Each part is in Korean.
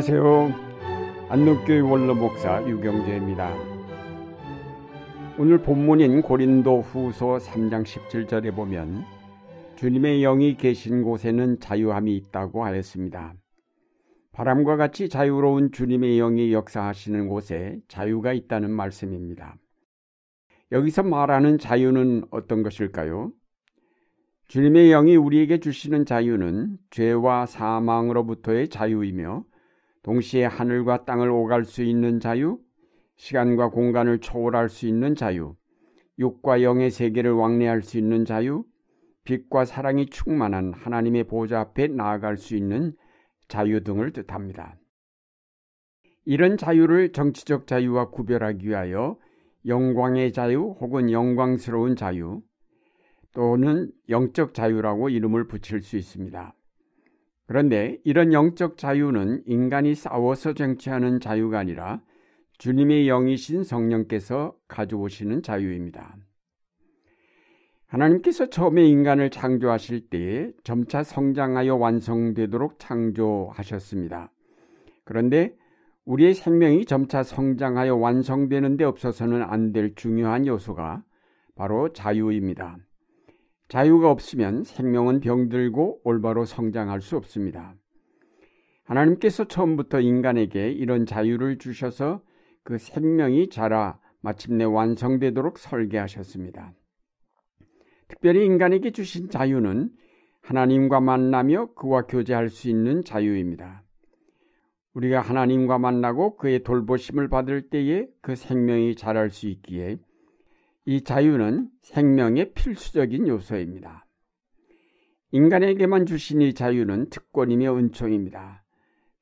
안녕하세요. 안동교회 원로 목사 유경재입니다. 오늘 본문인 고린도 후서 3장 17절에 보면 주님의 영이 계신 곳에는 자유함이 있다고 하였습니다. 바람과 같이 자유로운 주님의 영이 역사하시는 곳에 자유가 있다는 말씀입니다. 여기서 말하는 자유는 어떤 것일까요? 주님의 영이 우리에게 주시는 자유는 죄와 사망으로부터의 자유이며 동시에 하늘과 땅을 오갈 수 있는 자유, 시간과 공간을 초월할 수 있는 자유, 육과 영의 세계를 왕래할 수 있는 자유, 빛과 사랑이 충만한 하나님의 보좌 앞에 나아갈 수 있는 자유 등을 뜻합니다. 이런 자유를 정치적 자유와 구별하기 위하여 영광의 자유 혹은 영광스러운 자유, 또는 영적 자유라고 이름을 붙일 수 있습니다. 그런데 이런 영적 자유는 인간이 싸워서 쟁취하는 자유가 아니라 주님의 영이신 성령께서 가져오시는 자유입니다. 하나님께서 처음에 인간을 창조하실 때에 점차 성장하여 완성되도록 창조하셨습니다. 그런데 우리의 생명이 점차 성장하여 완성되는 데 없어서는 안 될 중요한 요소가 바로 자유입니다. 자유가 없으면 생명은 병들고 올바로 성장할 수 없습니다. 하나님께서 처음부터 인간에게 이런 자유를 주셔서 그 생명이 자라 마침내 완성되도록 설계하셨습니다. 특별히 인간에게 주신 자유는 하나님과 만나며 그와 교제할 수 있는 자유입니다. 우리가 하나님과 만나고 그의 돌보심을 받을 때에 그 생명이 자랄 수 있기에 이 자유는 생명의 필수적인 요소입니다. 인간에게만 주신 이 자유는 특권이며 은총입니다.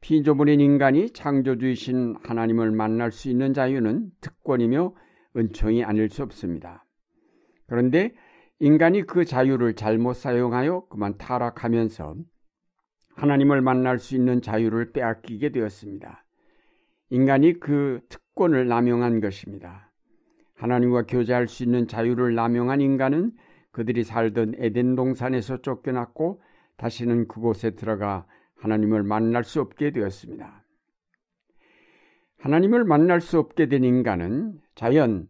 피조물인 인간이 창조주이신 하나님을 만날 수 있는 자유는 특권이며 은총이 아닐 수 없습니다. 그런데 인간이 그 자유를 잘못 사용하여 그만 타락하면서 하나님을 만날 수 있는 자유를 빼앗기게 되었습니다. 인간이 그 특권을 남용한 것입니다. 하나님과 교제할 수 있는 자유를 남용한 인간은 그들이 살던 에덴 동산에서 쫓겨났고 다시는 그곳에 들어가 하나님을 만날 수 없게 되었습니다. 하나님을 만날 수 없게 된 인간은 자연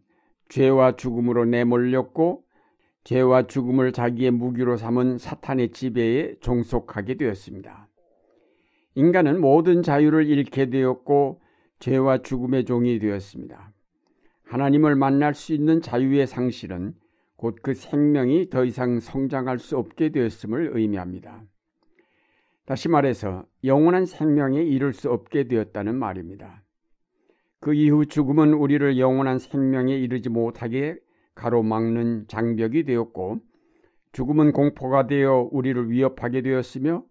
죄와 죽음으로 내몰렸고 죄와 죽음을 자기의 무기로 삼은 사탄의 지배에 종속하게 되었습니다. 인간은 모든 자유를 잃게 되었고 죄와 죽음의 종이 되었습니다. 하나님을 만날 수 있는 자유의 상실은 곧 그 생명이 더 이상 성장할 수 없게 되었음을 의미합니다. 다시 말해서 영원한 생명에 이를 수 없게 되었다는 말입니다. 그 이후 죽음은 우리를 영원한 생명에 이르지 못하게 가로막는 장벽이 되었고 죽음은 공포가 되어 우리를 위협하게 되었으며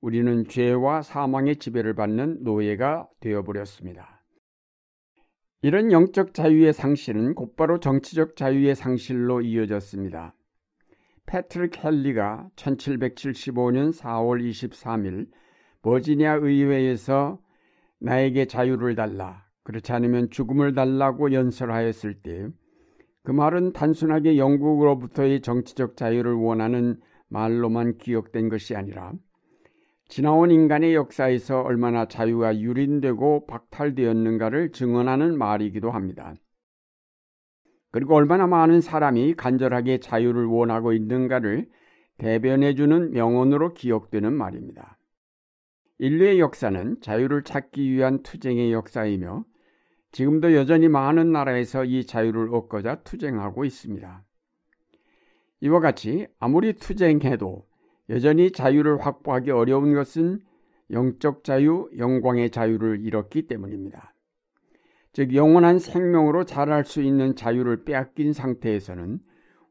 우리는 죄와 사망의 지배를 받는 노예가 되어버렸습니다. 이런 영적 자유의 상실은 곧바로 정치적 자유의 상실로 이어졌습니다. 패트릭 헬리가 1775년 4월 23일 버지니아 의회에서 나에게 자유를 달라 그렇지 않으면 죽음을 달라고 연설하였을 때 그 말은 단순하게 영국으로부터의 정치적 자유를 원하는 말로만 기억된 것이 아니라 지나온 인간의 역사에서 얼마나 자유가 유린되고 박탈되었는가를 증언하는 말이기도 합니다. 그리고 얼마나 많은 사람이 간절하게 자유를 원하고 있는가를 대변해주는 명언으로 기억되는 말입니다. 인류의 역사는 자유를 찾기 위한 투쟁의 역사이며 지금도 여전히 많은 나라에서 이 자유를 얻고자 투쟁하고 있습니다. 이와 같이 아무리 투쟁해도 여전히 자유를 확보하기 어려운 것은 영적 자유, 영광의 자유를 잃었기 때문입니다. 즉, 영원한 생명으로 자랄 수 있는 자유를 빼앗긴 상태에서는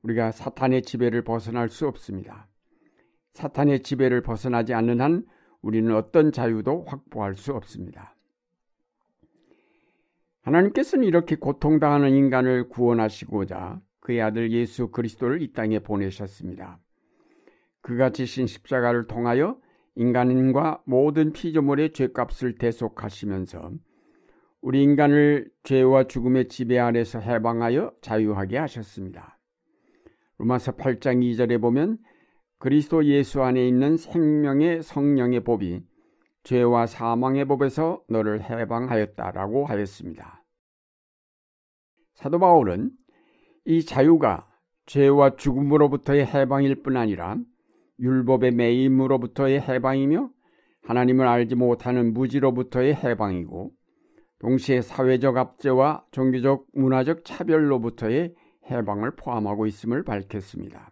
우리가 사탄의 지배를 벗어날 수 없습니다. 사탄의 지배를 벗어나지 않는 한 우리는 어떤 자유도 확보할 수 없습니다. 하나님께서는 이렇게 고통당하는 인간을 구원하시고자 그의 아들 예수 그리스도를 이 땅에 보내셨습니다. 그가 지신 십자가를 통하여 인간과 모든 피조물의 죄값을 대속하시면서 우리 인간을 죄와 죽음의 지배 아래서 해방하여 자유하게 하셨습니다. 로마서 8장 2절에 보면 그리스도 예수 안에 있는 생명의 성령의 법이 죄와 사망의 법에서 너를 해방하였다라고 하였습니다. 사도 바울은 이 자유가 죄와 죽음으로부터의 해방일 뿐 아니라 율법의 매임으로부터의 해방이며 하나님을 알지 못하는 무지로부터의 해방이고 동시에 사회적 압제와 종교적 문화적 차별로부터의 해방을 포함하고 있음을 밝혔습니다.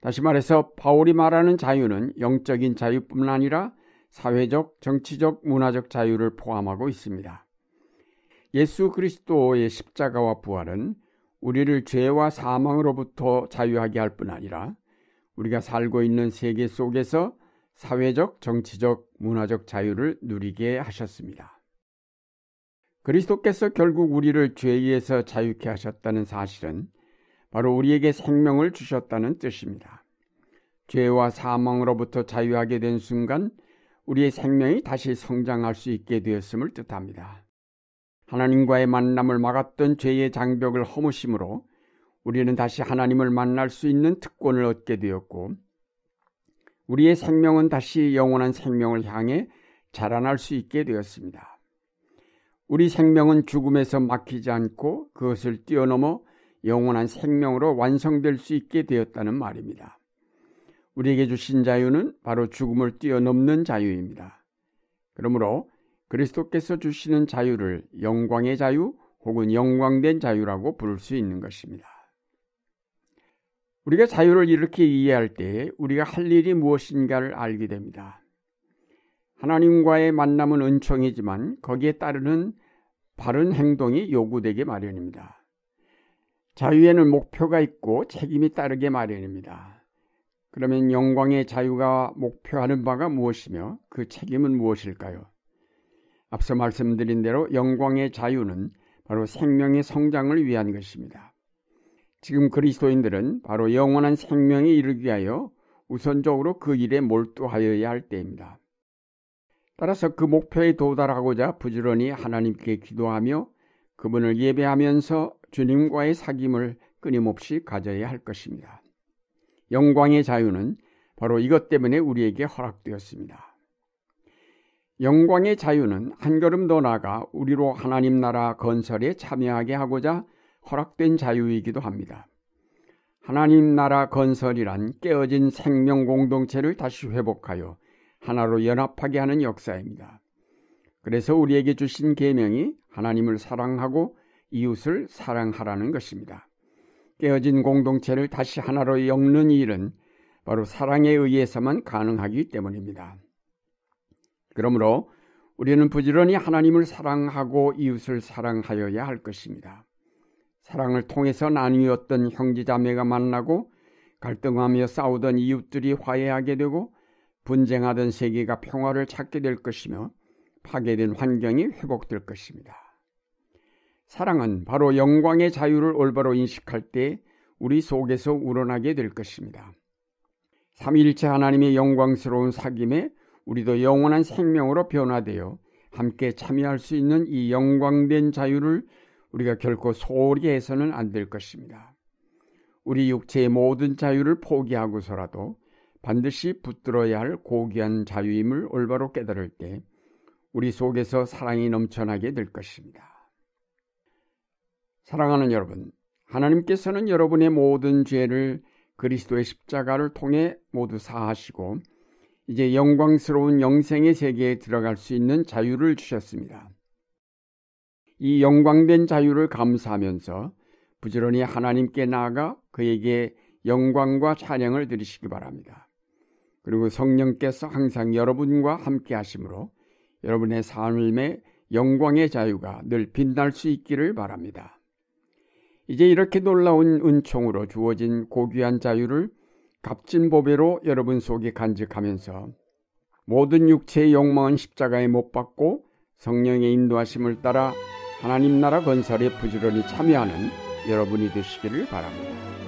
다시 말해서 바울이 말하는 자유는 영적인 자유뿐만 아니라 사회적, 정치적, 문화적 자유를 포함하고 있습니다. 예수 그리스도의 십자가와 부활은 우리를 죄와 사망으로부터 자유하게 할 뿐 아니라 우리가 살고 있는 세계 속에서 사회적, 정치적, 문화적 자유를 누리게 하셨습니다. 그리스도께서 결국 우리를 죄에서 자유케 하셨다는 사실은 바로 우리에게 생명을 주셨다는 뜻입니다. 죄와 사망으로부터 자유하게 된 순간 우리의 생명이 다시 성장할 수 있게 되었음을 뜻합니다. 하나님과의 만남을 막았던 죄의 장벽을 허무심으로 우리는 다시 하나님을 만날 수 있는 특권을 얻게 되었고 우리의 생명은 다시 영원한 생명을 향해 자라날 수 있게 되었습니다. 우리 생명은 죽음에서 막히지 않고 그것을 뛰어넘어 영원한 생명으로 완성될 수 있게 되었다는 말입니다. 우리에게 주신 자유는 바로 죽음을 뛰어넘는 자유입니다. 그러므로 그리스도께서 주시는 자유를 영광의 자유 혹은 영광된 자유라고 부를 수 있는 것입니다. 우리가 자유를 이렇게 이해할 때 우리가 할 일이 무엇인가를 알게 됩니다. 하나님과의 만남은 은총이지만 거기에 따르는 바른 행동이 요구되게 마련입니다. 자유에는 목표가 있고 책임이 따르게 마련입니다. 그러면 영광의 자유가 목표하는 바가 무엇이며 그 책임은 무엇일까요? 앞서 말씀드린 대로 영광의 자유는 바로 생명의 성장을 위한 것입니다. 지금 그리스도인들은 바로 영원한 생명에 이르기 위하여 우선적으로 그 일에 몰두하여야 할 때입니다. 따라서 그 목표에 도달하고자 부지런히 하나님께 기도하며 그분을 예배하면서 주님과의 사귐을 끊임없이 가져야 할 것입니다. 영광의 자유는 바로 이것 때문에 우리에게 허락되었습니다. 영광의 자유는 한 걸음 더 나아가 우리로 하나님 나라 건설에 참여하게 하고자 허락된 자유이기도 합니다. 하나님 나라 건설이란 깨어진 생명 공동체를 다시 회복하여 하나로 연합하게 하는 역사입니다. 그래서 우리에게 주신 계명이 하나님을 사랑하고 이웃을 사랑하라는 것입니다. 깨어진 공동체를 다시 하나로 엮는 일은 바로 사랑에 의해서만 가능하기 때문입니다. 그러므로 우리는 부지런히 하나님을 사랑하고 이웃을 사랑하여야 할 것입니다. 사랑을 통해서 나뉘었던 형제자매가 만나고 갈등하며 싸우던 이웃들이 화해하게 되고 분쟁하던 세계가 평화를 찾게 될 것이며 파괴된 환경이 회복될 것입니다. 사랑은 바로 영광의 자유를 올바로 인식할 때 우리 속에서 우러나게 될 것입니다. 삼일체 하나님의 영광스러운 사귐에 우리도 영원한 생명으로 변화되어 함께 참여할 수 있는 이 영광된 자유를 우리가 결코 소홀히 해서는 안 될 것입니다. 우리 육체의 모든 자유를 포기하고서라도 반드시 붙들어야 할 고귀한 자유임을 올바로 깨달을 때 우리 속에서 사랑이 넘쳐나게 될 것입니다. 사랑하는 여러분, 하나님께서는 여러분의 모든 죄를 그리스도의 십자가를 통해 모두 사하시고 이제 영광스러운 영생의 세계에 들어갈 수 있는 자유를 주셨습니다. 이 영광된 자유를 감사하면서 부지런히 하나님께 나아가 그에게 영광과 찬양을 드리시기 바랍니다. 그리고 성령께서 항상 여러분과 함께 하심으로 여러분의 삶의 영광의 자유가 늘 빛날 수 있기를 바랍니다. 이제 이렇게 놀라운 은총으로 주어진 고귀한 자유를 값진 보배로 여러분 속에 간직하면서 모든 육체의 욕망은 십자가에 못 박고 성령의 인도하심을 따라 하나님 나라 건설에 부지런히 참여하는 여러분이 되시기를 바랍니다.